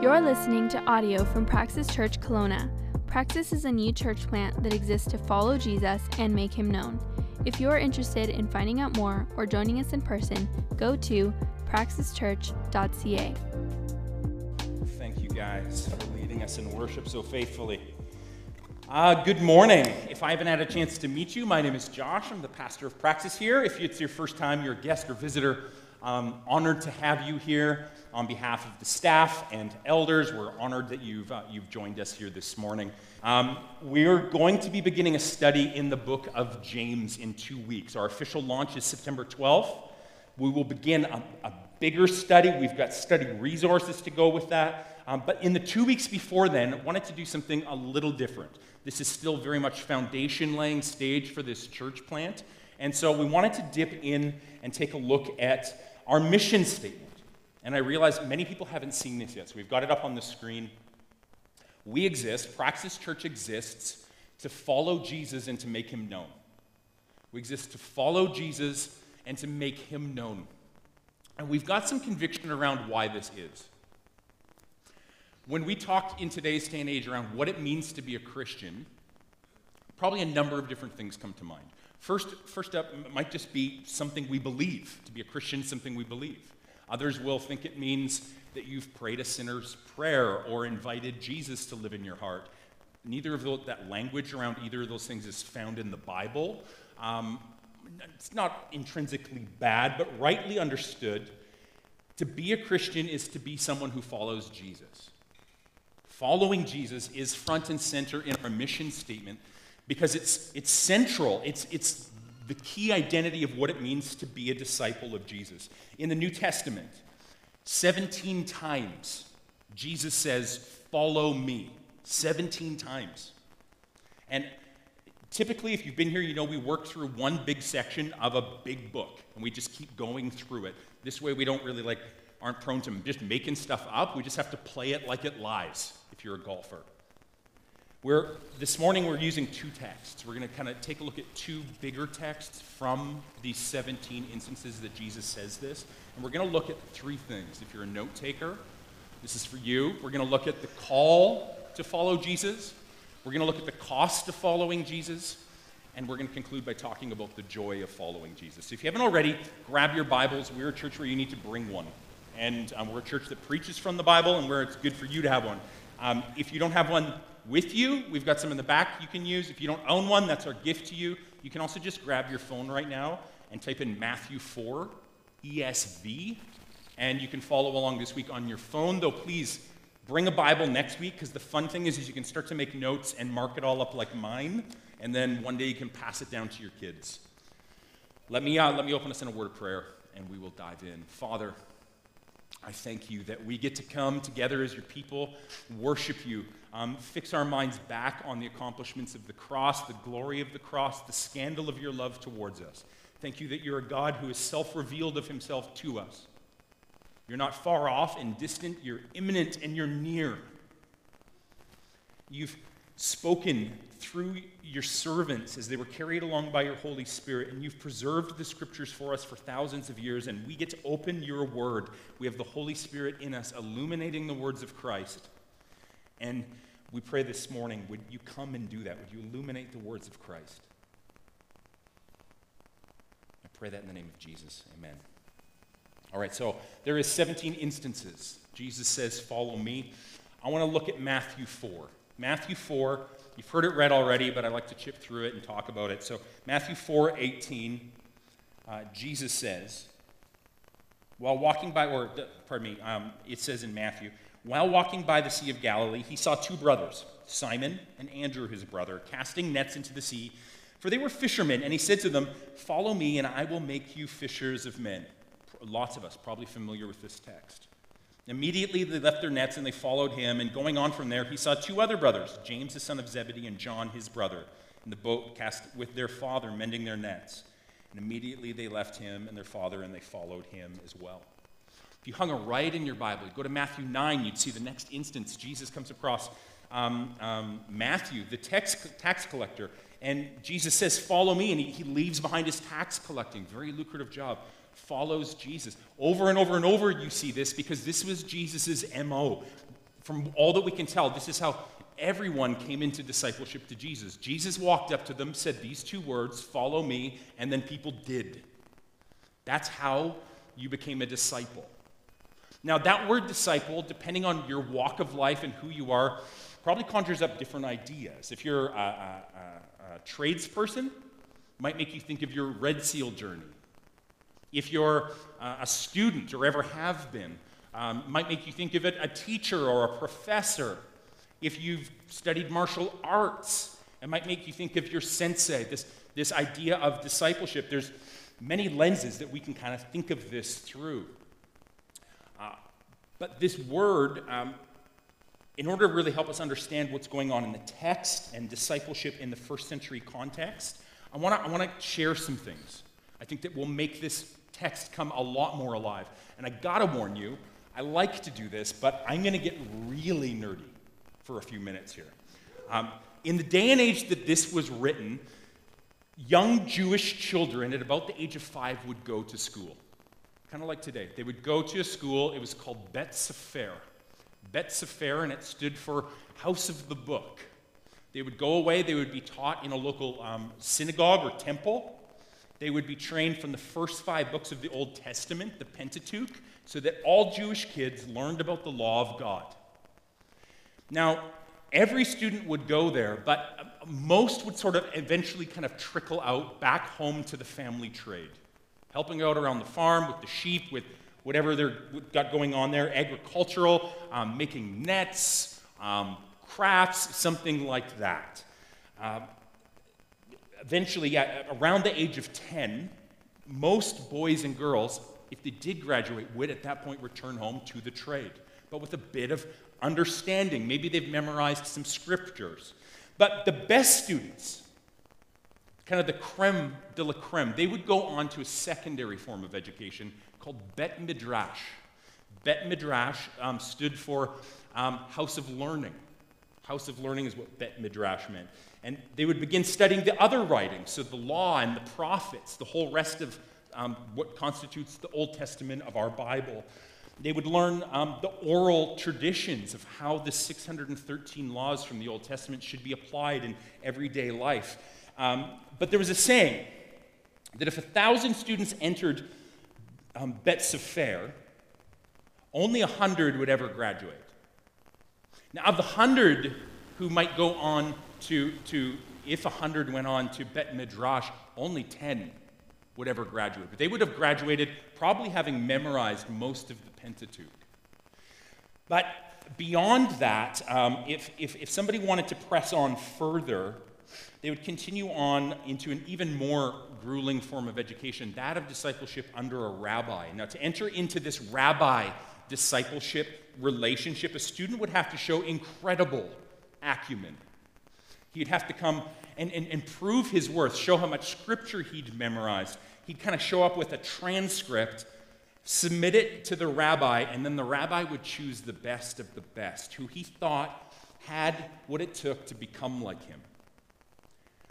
You're listening to audio from Praxis Church Kelowna. Praxis is a new church plant that exists to follow Jesus and make him known. If you are interested in finding out more or joining us in person, go to praxischurch.ca. Thank you guys for leading us in worship so faithfully. Uh, good morning. If I haven't had a chance to meet you, my name is Josh. I'm the pastor of Praxis here. If it's your first time, you're a guest or visitor, um, honored to have you here on behalf of the staff and elders. We're honored that you've, uh, you've joined us here this morning. Um, we're going to be beginning a study in the book of James in two weeks. Our official launch is September 12th. We will begin a, a bigger study. We've got study resources to go with that. Um, but in the two weeks before then, I wanted to do something a little different. This is still very much foundation laying stage for this church plant. And so we wanted to dip in and take a look at our mission statement. And I realize many people haven't seen this yet, so we've got it up on the screen. We exist, Praxis Church exists to follow Jesus and to make him known. We exist to follow Jesus and to make him known. And we've got some conviction around why this is. When we talk in today's day and age around what it means to be a Christian, probably a number of different things come to mind. First, first up might just be something we believe. To be a Christian, something we believe. Others will think it means that you've prayed a sinner's prayer or invited Jesus to live in your heart. Neither of those, that language around either of those things is found in the Bible. Um, it's not intrinsically bad, but rightly understood, to be a Christian is to be someone who follows Jesus. Following Jesus is front and center in our mission statement because it's, it's central. It's, it's the key identity of what it means to be a disciple of Jesus. In the New Testament, 17 times, Jesus says, Follow me. 17 times. And typically, if you've been here, you know we work through one big section of a big book, and we just keep going through it. This way, we don't really like, aren't prone to just making stuff up. We just have to play it like it lies if you're a golfer. We're, this morning we're using two texts. We're going to kind of take a look at two bigger texts from these 17 instances that Jesus says this. And we're going to look at three things. If you're a note taker, this is for you. We're going to look at the call to follow Jesus. We're going to look at the cost of following Jesus. And we're going to conclude by talking about the joy of following Jesus. So if you haven't already, grab your Bibles. We're a church where you need to bring one. And um, we're a church that preaches from the Bible and where it's good for you to have one. Um, if you don't have one, with you. We've got some in the back you can use. If you don't own one, that's our gift to you. You can also just grab your phone right now and type in Matthew 4 ESV, and you can follow along this week on your phone. Though, please bring a Bible next week because the fun thing is, is you can start to make notes and mark it all up like mine, and then one day you can pass it down to your kids. Let me, uh, let me open us in a word of prayer, and we will dive in. Father, I thank you that we get to come together as your people, worship you, um, fix our minds back on the accomplishments of the cross, the glory of the cross, the scandal of your love towards us. Thank you that you're a God who is self revealed of himself to us. You're not far off and distant, you're immanent and you're near. You've spoken through your servants as they were carried along by your Holy Spirit, and you've preserved the scriptures for us for thousands of years, and we get to open your word. We have the Holy Spirit in us, illuminating the words of Christ. And we pray this morning, would you come and do that? Would you illuminate the words of Christ? I pray that in the name of Jesus. Amen. All right, so there is 17 instances. Jesus says, "Follow me." I want to look at Matthew 4. Matthew 4, you've heard it read already, but I like to chip through it and talk about it. So, Matthew 4 18, uh, Jesus says, while walking by, or pardon me, um, it says in Matthew, while walking by the Sea of Galilee, he saw two brothers, Simon and Andrew, his brother, casting nets into the sea, for they were fishermen. And he said to them, Follow me, and I will make you fishers of men. Lots of us probably familiar with this text. Immediately they left their nets and they followed him. And going on from there, he saw two other brothers, James the son of Zebedee and John his brother, in the boat cast with their father, mending their nets. And immediately they left him and their father and they followed him as well. If you hung a right in your Bible, you go to Matthew 9, you'd see the next instance. Jesus comes across um, um, Matthew, the tax, tax collector, and Jesus says, Follow me. And he, he leaves behind his tax collecting, very lucrative job, follows Jesus. Over and over and over, you see this because this was Jesus' MO. from all that we can tell, this is how everyone came into discipleship to Jesus. Jesus walked up to them, said these two words, follow me, and then people did. That's how you became a disciple. Now, that word disciple, depending on your walk of life and who you are, probably conjures up different ideas. If you're a, a, a, a tradesperson, might make you think of your Red Seal journey. If you're a student or ever have been, um, might make you think of it a teacher or a professor. If you've studied martial arts, it might make you think of your sensei, this, this idea of discipleship. There's many lenses that we can kind of think of this through. Uh, but this word, um, in order to really help us understand what's going on in the text and discipleship in the first century context, I want to I wanna share some things. I think that will make this text come a lot more alive. And I got to warn you, I like to do this, but I'm to get really nerdy for a few minutes here. Um, in the day and age that this was written, young Jewish children at about the age of five would go to school. Kind of like today. They would go to a school, it was called Bet Sefer. Bet Sefer, and it stood for House of the Book. They would go away, they would be taught in a local um, synagogue or temple. They would be trained from the first five books of the Old Testament, the Pentateuch, so that all Jewish kids learned about the law of God. Now, every student would go there, but most would sort of eventually kind of trickle out back home to the family trade, helping out around the farm with the sheep, with whatever they've got going on there, agricultural, um, making nets, um, crafts, something like that. Uh, eventually, around the age of 10, most boys and girls, if they did graduate, would at that point return home to the trade, but with a bit of understanding. Maybe they've memorized some scriptures. But the best students, kind of the creme de la creme, they would go on to a secondary form of education called Bet Midrash. Bet Midrash um, stood for um, House of Learning. House of Learning is what Bet Midrash meant. And they would begin studying the other writings, so the law and the prophets, the whole rest of um, what constitutes the Old Testament of our Bible. They would learn um, the oral traditions of how the 613 laws from the Old Testament should be applied in everyday life. Um, but there was a saying that if a thousand students entered um, Bet Sefer, only a hundred would ever graduate. Now, of the hundred who might go on to, to if a 100 went on to Bet Midrash, only 10 would ever graduate. But they would have graduated probably having memorized most of the Pentateuch. But beyond that, um, if, if, if somebody wanted to press on further, they would continue on into an even more grueling form of education, that of discipleship under a rabbi. Now, to enter into this rabbi discipleship relationship, a student would have to show incredible acumen He'd have to come and, and, and prove his worth, show how much scripture he'd memorized. He'd kind of show up with a transcript, submit it to the rabbi, and then the rabbi would choose the best of the best, who he thought had what it took to become like him.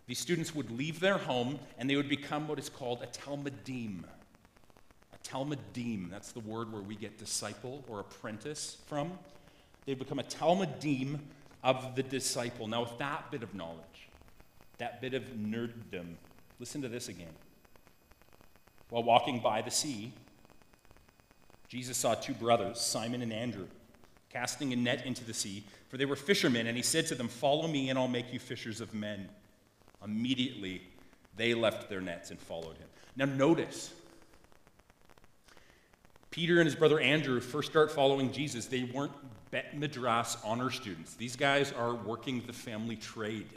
These students would leave their home and they would become what is called a talmidim. A talmidim, that's the word where we get disciple or apprentice from. They'd become a talmidim of the disciple. Now, with that bit of knowledge, that bit of nerddom, listen to this again. While walking by the sea, Jesus saw two brothers, Simon and Andrew, casting a net into the sea, for they were fishermen, and he said to them, Follow me, and I'll make you fishers of men. Immediately, they left their nets and followed him. Now, notice Peter and his brother Andrew first start following Jesus, they weren't Bet Midrash honor students. These guys are working the family trade.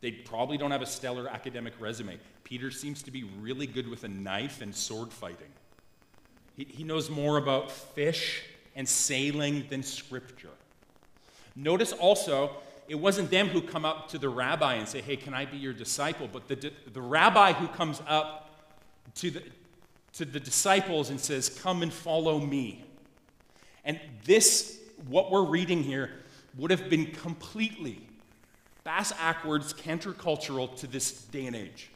They probably don't have a stellar academic resume. Peter seems to be really good with a knife and sword fighting. He, he knows more about fish and sailing than scripture. Notice also, it wasn't them who come up to the rabbi and say, Hey, can I be your disciple? But the, the rabbi who comes up to the, to the disciples and says, Come and follow me. And this, what we're reading here, would have been completely bass backwards, countercultural to this day and age.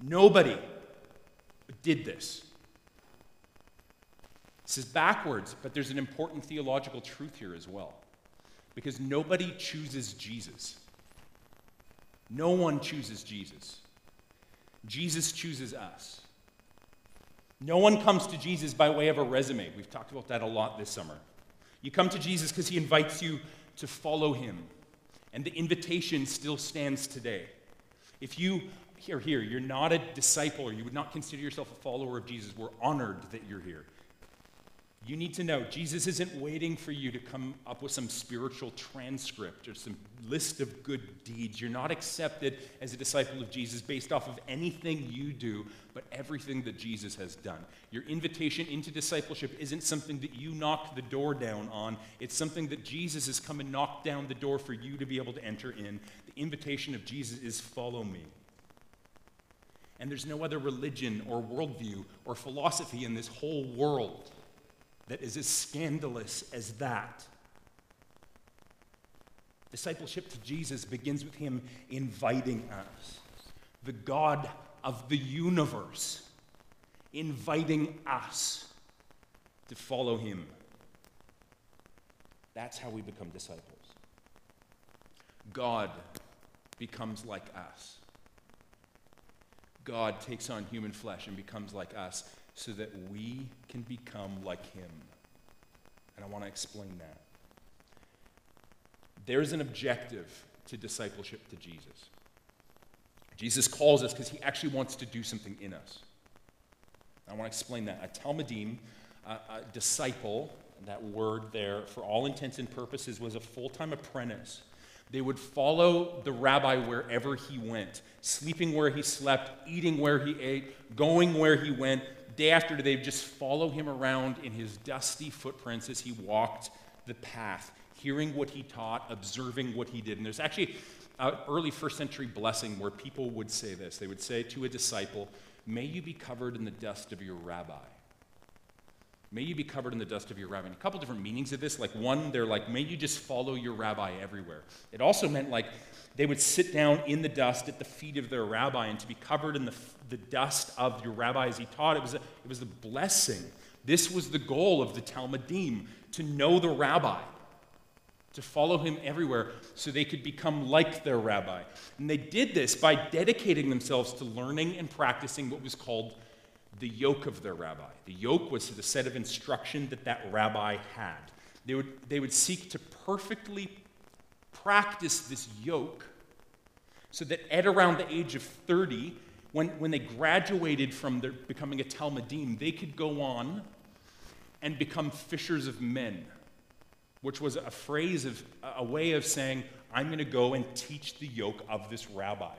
Nobody did this. This is backwards, but there's an important theological truth here as well. Because nobody chooses Jesus. No one chooses Jesus. Jesus chooses us. No one comes to Jesus by way of a resume. We've talked about that a lot this summer. You come to Jesus because he invites you to follow him. And the invitation still stands today. If you, here, here, you're not a disciple or you would not consider yourself a follower of Jesus, we're honored that you're here. You need to know Jesus isn't waiting for you to come up with some spiritual transcript or some list of good deeds. You're not accepted as a disciple of Jesus based off of anything you do, but everything that Jesus has done. Your invitation into discipleship isn't something that you knocked the door down on, it's something that Jesus has come and knocked down the door for you to be able to enter in. The invitation of Jesus is follow me. And there's no other religion or worldview or philosophy in this whole world that is as scandalous as that. Discipleship to Jesus begins with him inviting us, the God of the universe, inviting us to follow him. That's how we become disciples. God becomes like us. God takes on human flesh and becomes like us so that we can become like him. And I want to explain that. There's an objective to discipleship to Jesus. Jesus calls us because he actually wants to do something in us. I want to explain that. A talmidim, a, a disciple, that word there, for all intents and purposes, was a full time apprentice. They would follow the rabbi wherever he went, sleeping where he slept, eating where he ate, going where he went, day after day, just follow him around in his dusty footprints as he walked the path, hearing what he taught, observing what he did. And there's actually an early first century blessing where people would say this. They would say to a disciple, May you be covered in the dust of your rabbi. May you be covered in the dust of your rabbi. And a couple different meanings of this. Like, one, they're like, may you just follow your rabbi everywhere. It also meant like they would sit down in the dust at the feet of their rabbi and to be covered in the, the dust of your rabbi as he taught. It was, a, it was a blessing. This was the goal of the Talmidim to know the rabbi, to follow him everywhere so they could become like their rabbi. And they did this by dedicating themselves to learning and practicing what was called the yoke of their rabbi. The yoke was the set of instruction that that rabbi had. They would, they would seek to perfectly practice this yoke so that at around the age of 30, when, when they graduated from their, becoming a Talmidim, they could go on and become fishers of men, which was a phrase of a way of saying, I'm going to go and teach the yoke of this rabbi.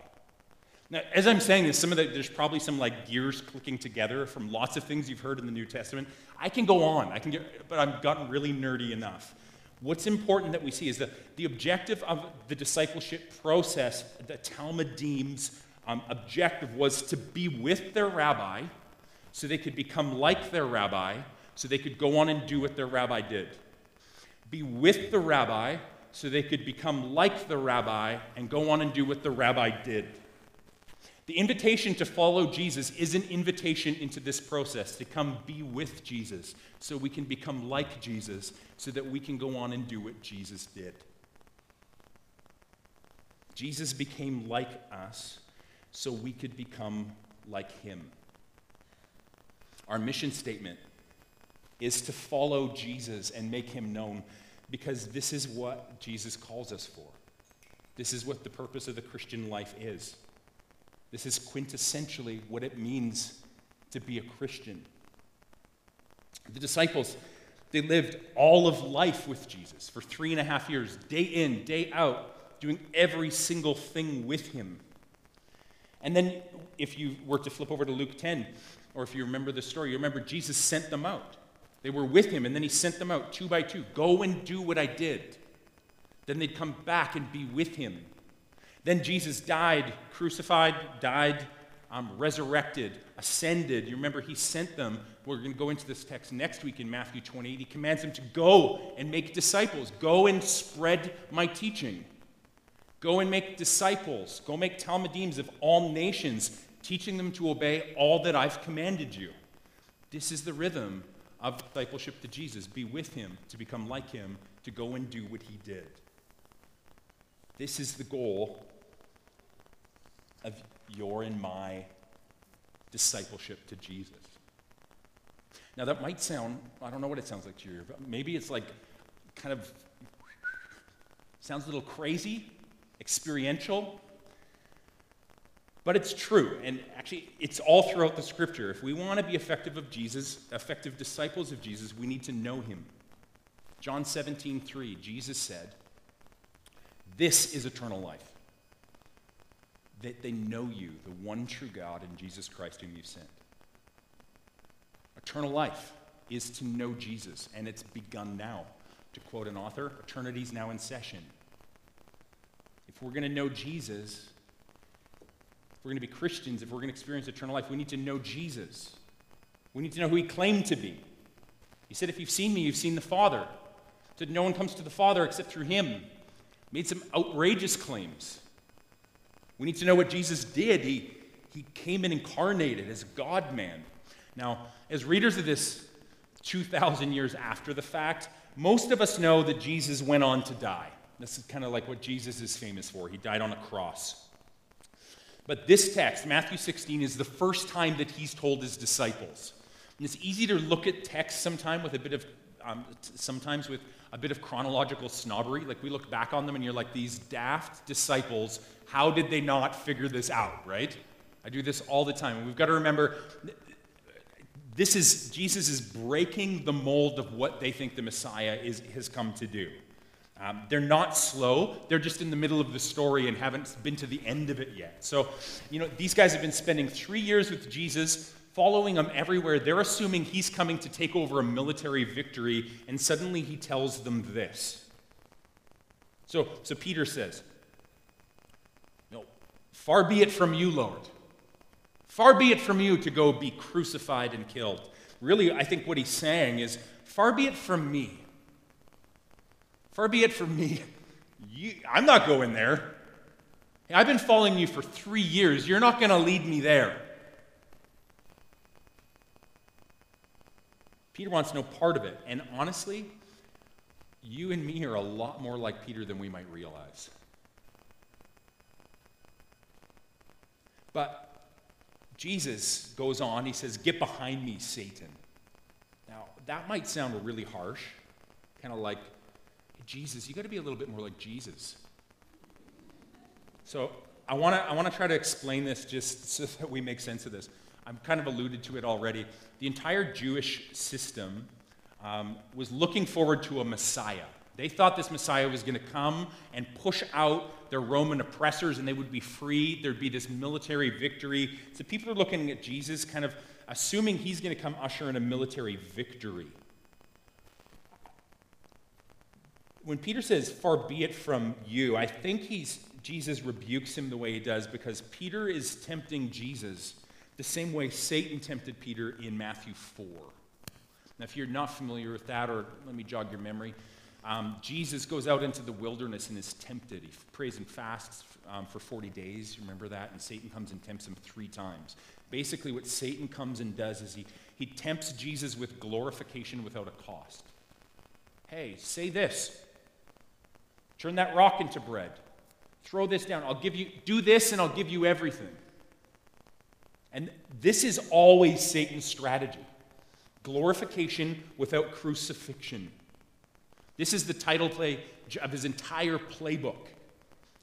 Now, as I'm saying this, some of the, there's probably some like gears clicking together from lots of things you've heard in the New Testament. I can go on, I can get, but I've gotten really nerdy enough. What's important that we see is that the objective of the discipleship process, the Talmidim's um, objective was to be with their rabbi so they could become like their rabbi, so they could go on and do what their rabbi did. Be with the rabbi so they could become like the rabbi and go on and do what the rabbi did. The invitation to follow Jesus is an invitation into this process to come be with Jesus so we can become like Jesus so that we can go on and do what Jesus did. Jesus became like us so we could become like him. Our mission statement is to follow Jesus and make him known because this is what Jesus calls us for. This is what the purpose of the Christian life is. This is quintessentially what it means to be a Christian. The disciples, they lived all of life with Jesus for three and a half years, day in, day out, doing every single thing with him. And then, if you were to flip over to Luke 10, or if you remember the story, you remember Jesus sent them out. They were with him, and then he sent them out two by two. Go and do what I did. Then they'd come back and be with him. Then Jesus died, crucified, died, um, resurrected, ascended. You remember he sent them. We're going to go into this text next week in Matthew 28. He commands them to go and make disciples, go and spread my teaching. Go and make disciples. Go make Talmidims of all nations, teaching them to obey all that I've commanded you. This is the rhythm of discipleship to Jesus, be with him, to become like him, to go and do what he did. This is the goal of your and my discipleship to Jesus. Now, that might sound, I don't know what it sounds like to you, but maybe it's like kind of sounds a little crazy, experiential, but it's true. And actually, it's all throughout the scripture. If we want to be effective of Jesus, effective disciples of Jesus, we need to know him. John 17, 3, Jesus said, This is eternal life. That they know you, the one true God, and Jesus Christ, whom you've sent. Eternal life is to know Jesus, and it's begun now. To quote an author, eternity's now in session. If we're going to know Jesus, if we're going to be Christians, if we're going to experience eternal life, we need to know Jesus. We need to know who he claimed to be. He said, If you've seen me, you've seen the Father. He said, No one comes to the Father except through him. Made some outrageous claims. We need to know what Jesus did. He, he came and incarnated as God man. Now, as readers of this 2,000 years after the fact, most of us know that Jesus went on to die. This is kind of like what Jesus is famous for. He died on a cross. But this text, Matthew 16, is the first time that he's told his disciples. And it's easy to look at text sometime with a bit of, um, sometimes with a bit of chronological snobbery. Like we look back on them and you're like, these daft disciples, how did they not figure this out, right? I do this all the time. And we've got to remember this is, Jesus is breaking the mold of what they think the Messiah is, has come to do. Um, they're not slow. They're just in the middle of the story and haven't been to the end of it yet. So, you know, these guys have been spending three years with Jesus, following him everywhere. They're assuming he's coming to take over a military victory, and suddenly he tells them this. So, so Peter says, No, far be it from you, Lord. Far be it from you to go be crucified and killed. Really, I think what he's saying is, Far be it from me. Far be it from me. You, I'm not going there. I've been following you for three years. You're not going to lead me there. Peter wants no part of it. And honestly, you and me are a lot more like Peter than we might realize. But Jesus goes on, he says, Get behind me, Satan. Now, that might sound really harsh, kind of like, hey, Jesus, you got to be a little bit more like Jesus. So I want to I wanna try to explain this just so that we make sense of this. I've kind of alluded to it already. The entire Jewish system um, was looking forward to a Messiah. They thought this Messiah was going to come and push out their Roman oppressors and they would be free. There'd be this military victory. So people are looking at Jesus, kind of assuming he's going to come usher in a military victory. When Peter says, Far be it from you, I think he's, Jesus rebukes him the way he does because Peter is tempting Jesus the same way Satan tempted Peter in Matthew 4. Now, if you're not familiar with that, or let me jog your memory, um, Jesus goes out into the wilderness and is tempted. He prays and fasts um, for 40 days. Remember that? And Satan comes and tempts him three times. Basically, what Satan comes and does is he, he tempts Jesus with glorification without a cost. Hey, say this. Turn that rock into bread. Throw this down. I'll give you, do this and I'll give you everything. And this is always Satan's strategy glorification without crucifixion. This is the title play of his entire playbook.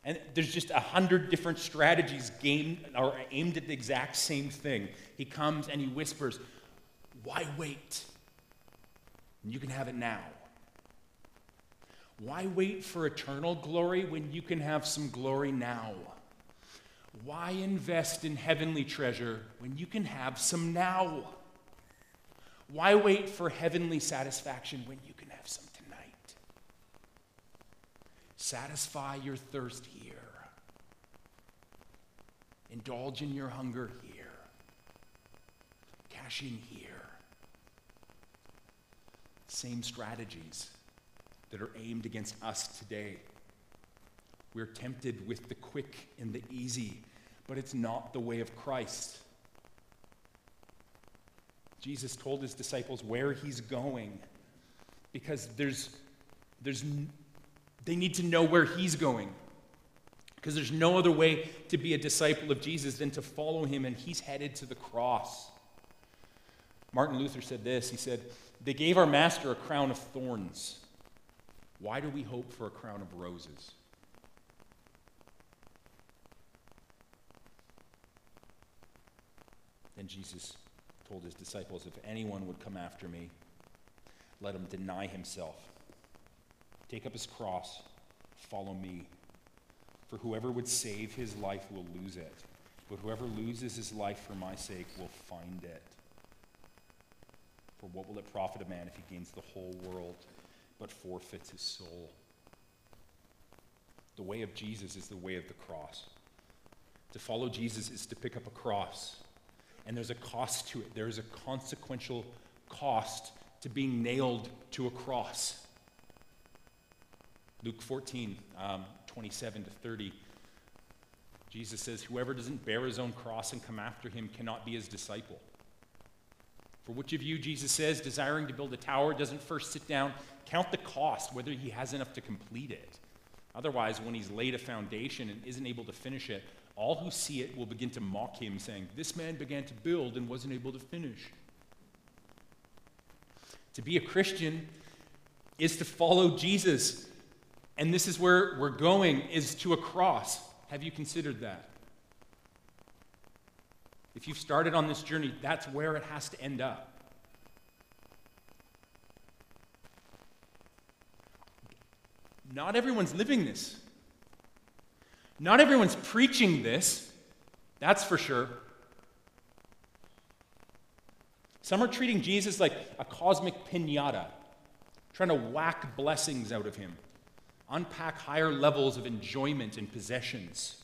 And there's just a hundred different strategies gained, or aimed at the exact same thing. He comes and he whispers, Why wait? And you can have it now. Why wait for eternal glory when you can have some glory now? Why invest in heavenly treasure when you can have some now? Why wait for heavenly satisfaction when you can have some tonight? Satisfy your thirst here. Indulge in your hunger here. Cash in here. Same strategies that are aimed against us today. We're tempted with the quick and the easy, but it's not the way of Christ. Jesus told his disciples where he's going because there's, there's, they need to know where he's going. Because there's no other way to be a disciple of Jesus than to follow him, and he's headed to the cross. Martin Luther said this He said, They gave our master a crown of thorns. Why do we hope for a crown of roses? Then Jesus told his disciples, If anyone would come after me, let him deny himself, take up his cross, follow me. For whoever would save his life will lose it, but whoever loses his life for my sake will find it. For what will it profit a man if he gains the whole world but forfeits his soul? The way of Jesus is the way of the cross. To follow Jesus is to pick up a cross and there's a cost to it. There's a consequential cost to being nailed to a cross. Luke 14, um, 27 to 30. Jesus says, Whoever doesn't bear his own cross and come after him cannot be his disciple. For which of you, Jesus says, desiring to build a tower, doesn't first sit down, count the cost, whether he has enough to complete it? Otherwise, when he's laid a foundation and isn't able to finish it, all who see it will begin to mock him, saying, This man began to build and wasn't able to finish. To be a Christian is to follow Jesus. And this is where we're going, is to a cross. Have you considered that? If you've started on this journey, that's where it has to end up. Not everyone's living this. Not everyone's preaching this, that's for sure. Some are treating Jesus like a cosmic pinata, trying to whack blessings out of him, unpack higher levels of enjoyment and possessions.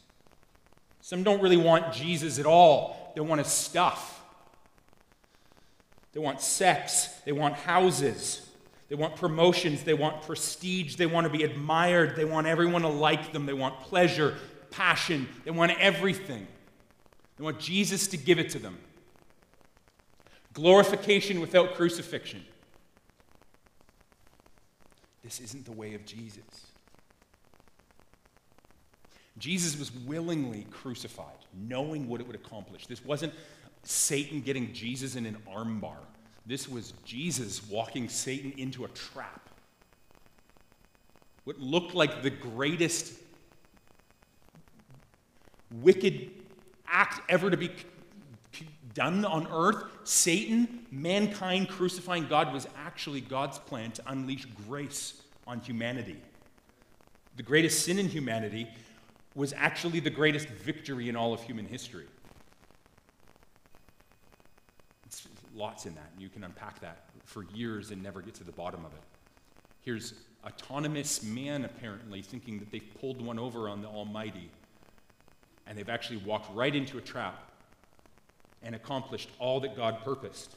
Some don't really want Jesus at all, they want his stuff. They want sex, they want houses, they want promotions. They want prestige. They want to be admired. They want everyone to like them. They want pleasure, passion. They want everything. They want Jesus to give it to them. Glorification without crucifixion. This isn't the way of Jesus. Jesus was willingly crucified, knowing what it would accomplish. This wasn't Satan getting Jesus in an armbar. This was Jesus walking Satan into a trap. What looked like the greatest wicked act ever to be done on earth, Satan, mankind crucifying God, was actually God's plan to unleash grace on humanity. The greatest sin in humanity was actually the greatest victory in all of human history. Lots in that, you can unpack that for years and never get to the bottom of it. Here's autonomous man apparently thinking that they've pulled one over on the Almighty, and they've actually walked right into a trap and accomplished all that God purposed.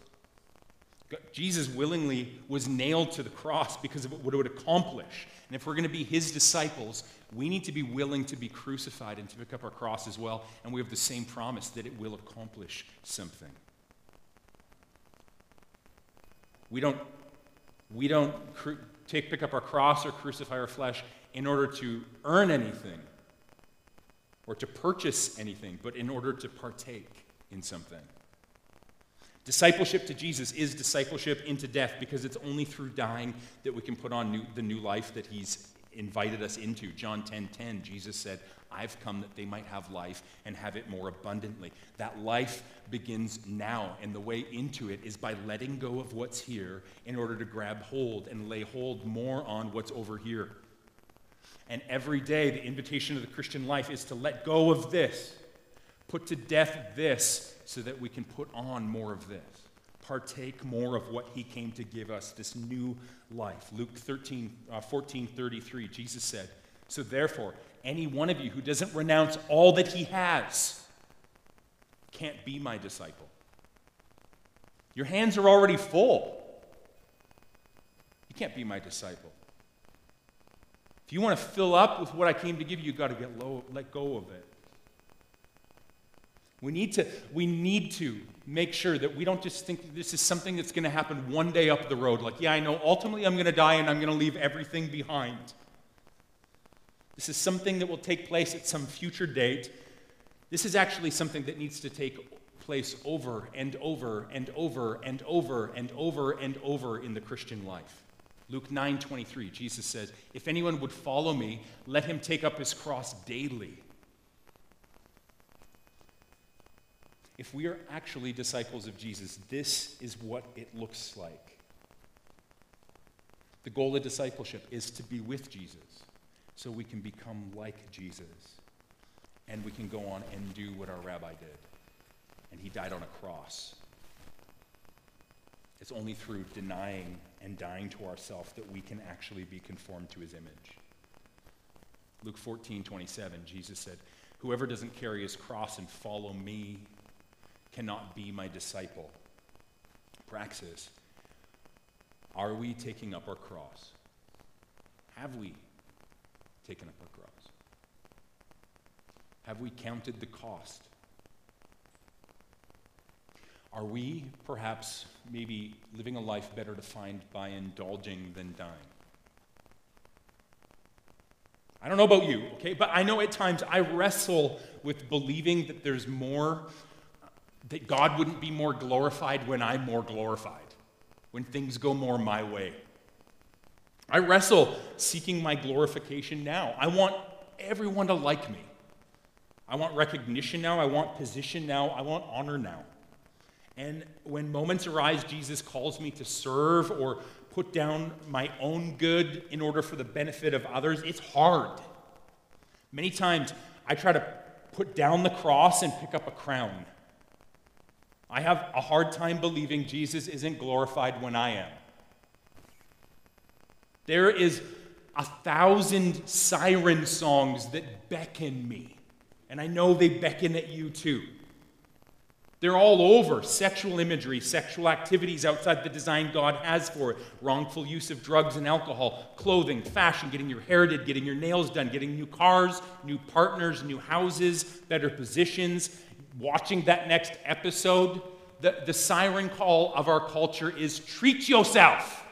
Jesus willingly was nailed to the cross because of what it would accomplish. And if we're going to be his disciples, we need to be willing to be crucified and to pick up our cross as well. And we have the same promise that it will accomplish something. We don't, we don't cru- take, pick up our cross or crucify our flesh in order to earn anything or to purchase anything, but in order to partake in something. Discipleship to Jesus is discipleship into death because it's only through dying that we can put on new, the new life that he's invited us into. John 10:10, 10, 10, Jesus said, I've come that they might have life and have it more abundantly. That life begins now, and the way into it is by letting go of what's here in order to grab hold and lay hold more on what's over here. And every day, the invitation of the Christian life is to let go of this, put to death this, so that we can put on more of this. Partake more of what he came to give us, this new life. Luke 13, uh, 14 33, Jesus said, So therefore, any one of you who doesn't renounce all that he has can't be my disciple. Your hands are already full. You can't be my disciple. If you want to fill up with what I came to give you, you've got to get low, let go of it. We need to, we need to make sure that we don't just think this is something that's going to happen one day up the road. Like, yeah, I know ultimately I'm going to die and I'm going to leave everything behind. This is something that will take place at some future date. This is actually something that needs to take place over and over and over and over and over and over in the Christian life. Luke 9 23, Jesus says, If anyone would follow me, let him take up his cross daily. If we are actually disciples of Jesus, this is what it looks like. The goal of discipleship is to be with Jesus so we can become like Jesus and we can go on and do what our rabbi did. And he died on a cross. It's only through denying and dying to ourselves that we can actually be conformed to his image. Luke 14, 27, Jesus said, Whoever doesn't carry his cross and follow me cannot be my disciple. Praxis. Are we taking up our cross? Have we taken up our cross? Have we counted the cost? Are we perhaps maybe living a life better defined by indulging than dying? I don't know about you, okay, but I know at times I wrestle with believing that there's more, that God wouldn't be more glorified when I'm more glorified, when things go more my way. I wrestle seeking my glorification now. I want everyone to like me. I want recognition now. I want position now. I want honor now. And when moments arise, Jesus calls me to serve or put down my own good in order for the benefit of others. It's hard. Many times I try to put down the cross and pick up a crown. I have a hard time believing Jesus isn't glorified when I am. There is a thousand siren songs that beckon me. And I know they beckon at you too. They're all over sexual imagery, sexual activities outside the design God has for it, wrongful use of drugs and alcohol, clothing, fashion, getting your hair did, getting your nails done, getting new cars, new partners, new houses, better positions, watching that next episode. The, the siren call of our culture is treat yourself.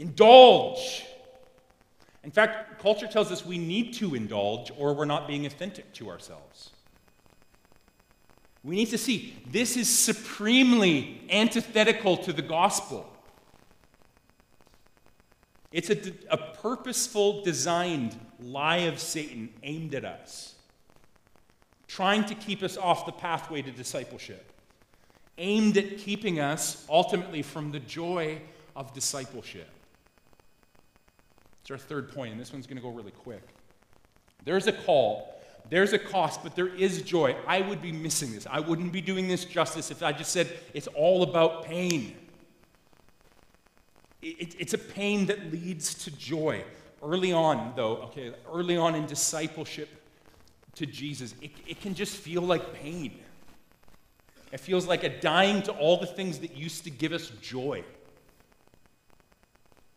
Indulge. In fact, culture tells us we need to indulge or we're not being authentic to ourselves. We need to see this is supremely antithetical to the gospel. It's a, a purposeful, designed lie of Satan aimed at us, trying to keep us off the pathway to discipleship, aimed at keeping us ultimately from the joy of discipleship. It's our third point, and this one's going to go really quick. There's a call, there's a cost, but there is joy. I would be missing this. I wouldn't be doing this justice if I just said it's all about pain. It, it's a pain that leads to joy. Early on, though, okay, early on in discipleship to Jesus, it, it can just feel like pain. It feels like a dying to all the things that used to give us joy.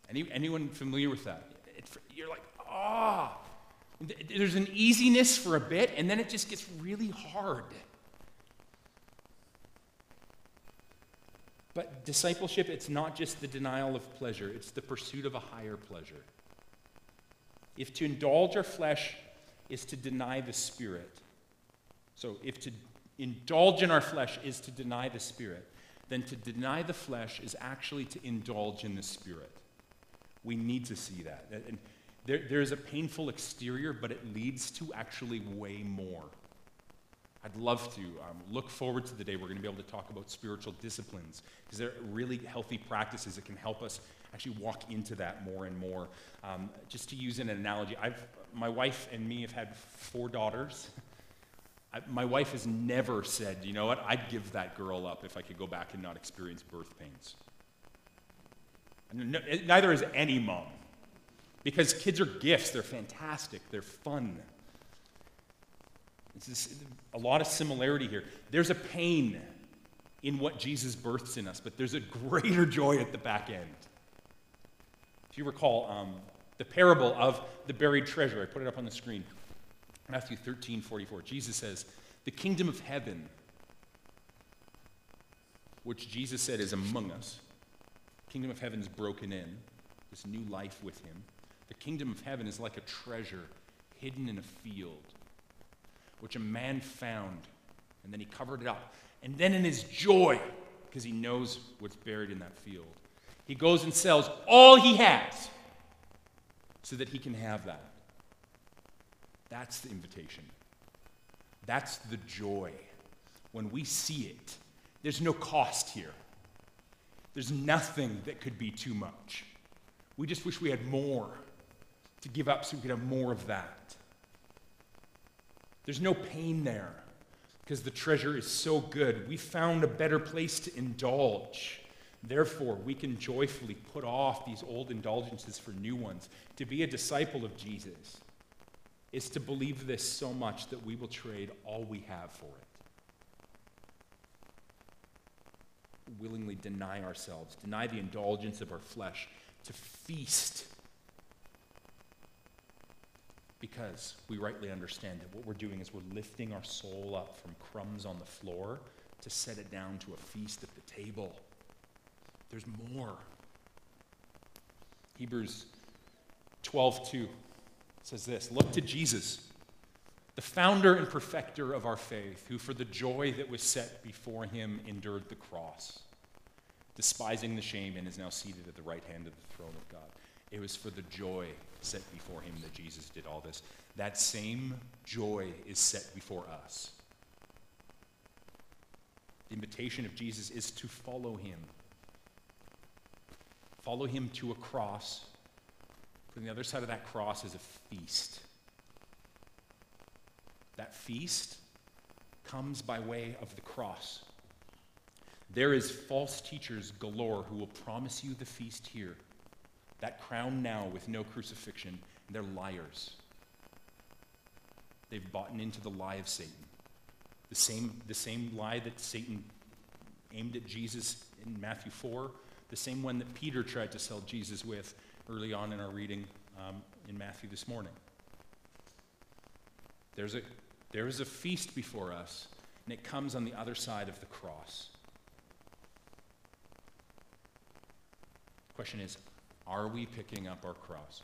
Any, anyone familiar with that? You're like, ah. Oh. There's an easiness for a bit, and then it just gets really hard. But discipleship, it's not just the denial of pleasure, it's the pursuit of a higher pleasure. If to indulge our flesh is to deny the spirit, so if to indulge in our flesh is to deny the spirit, then to deny the flesh is actually to indulge in the spirit. We need to see that. And there, there's a painful exterior, but it leads to actually way more. I'd love to um, look forward to the day we're going to be able to talk about spiritual disciplines because they're really healthy practices that can help us actually walk into that more and more. Um, just to use an analogy, I've, my wife and me have had four daughters. I, my wife has never said, you know what, I'd give that girl up if I could go back and not experience birth pains. Neither is any mom. Because kids are gifts, they're fantastic, they're fun. It's a lot of similarity here. There's a pain in what Jesus births in us, but there's a greater joy at the back end. If you recall um, the parable of the buried treasure, I put it up on the screen. Matthew 13, 44. Jesus says, The kingdom of heaven, which Jesus said is among us, kingdom of heaven is broken in, this new life with him. The kingdom of heaven is like a treasure hidden in a field, which a man found, and then he covered it up. And then in his joy, because he knows what's buried in that field, he goes and sells all he has so that he can have that. That's the invitation. That's the joy. When we see it, there's no cost here. There's nothing that could be too much. We just wish we had more to give up so we could have more of that. There's no pain there because the treasure is so good. We found a better place to indulge. Therefore, we can joyfully put off these old indulgences for new ones. To be a disciple of Jesus is to believe this so much that we will trade all we have for it. Willingly deny ourselves, deny the indulgence of our flesh, to feast because we rightly understand that what we're doing is we're lifting our soul up from crumbs on the floor to set it down to a feast at the table. There's more. Hebrews 12:2 says this, look to Jesus, the founder and perfecter of our faith, who for the joy that was set before him endured the cross, despising the shame and is now seated at the right hand of the throne of God. It was for the joy set before him that Jesus did all this. That same joy is set before us. The invitation of Jesus is to follow him. Follow him to a cross. On the other side of that cross is a feast. That feast comes by way of the cross. There is false teachers galore who will promise you the feast here that crown now with no crucifixion, they're liars. They've bought into the lie of Satan. The same, the same lie that Satan aimed at Jesus in Matthew 4, the same one that Peter tried to sell Jesus with early on in our reading um, in Matthew this morning. There's a, there is a feast before us, and it comes on the other side of the cross. The question is are we picking up our cross?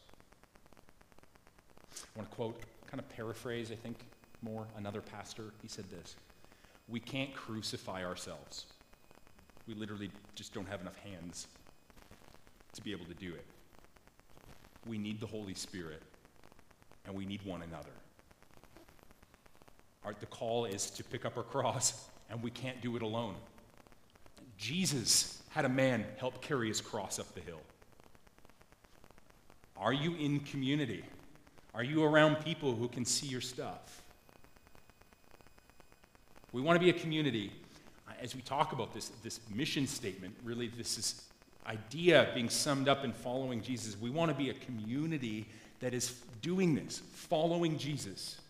I want to quote, kind of paraphrase, I think, more, another pastor. He said this We can't crucify ourselves. We literally just don't have enough hands to be able to do it. We need the Holy Spirit, and we need one another. Our, the call is to pick up our cross, and we can't do it alone. Jesus had a man help carry his cross up the hill. Are you in community? Are you around people who can see your stuff? We want to be a community. Uh, as we talk about this, this mission statement, really, this is idea being summed up in following Jesus. We want to be a community that is doing this, following Jesus.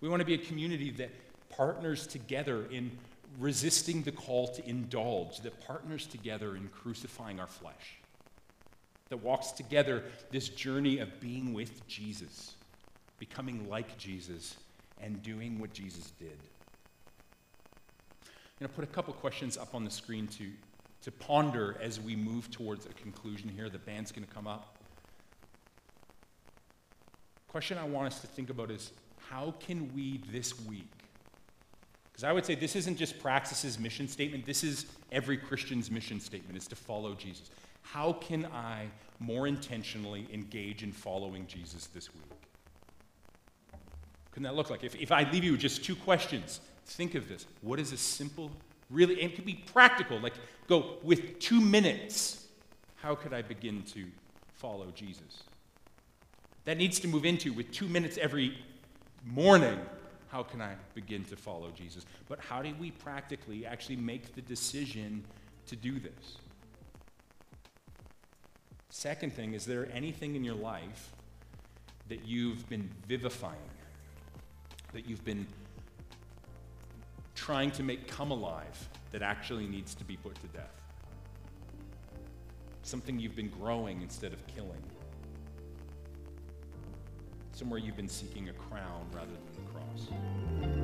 We want to be a community that partners together in resisting the call to indulge, that partners together in crucifying our flesh that walks together this journey of being with Jesus, becoming like Jesus, and doing what Jesus did. I'm going to put a couple questions up on the screen to, to ponder as we move towards a conclusion here. The band's going to come up. Question I want us to think about is how can we this week? Because I would say this isn't just Praxis's mission statement, this is every Christian's mission statement, is to follow Jesus. How can I more intentionally engage in following Jesus this week? Couldn't that look like? If, if I leave you with just two questions, think of this. What is a simple, really, and it could be practical, like go with two minutes, how could I begin to follow Jesus? That needs to move into with two minutes every morning. How can I begin to follow Jesus? But how do we practically actually make the decision to do this? Second thing, is there anything in your life that you've been vivifying, that you've been trying to make come alive that actually needs to be put to death? Something you've been growing instead of killing. Somewhere you've been seeking a crown rather than the cross.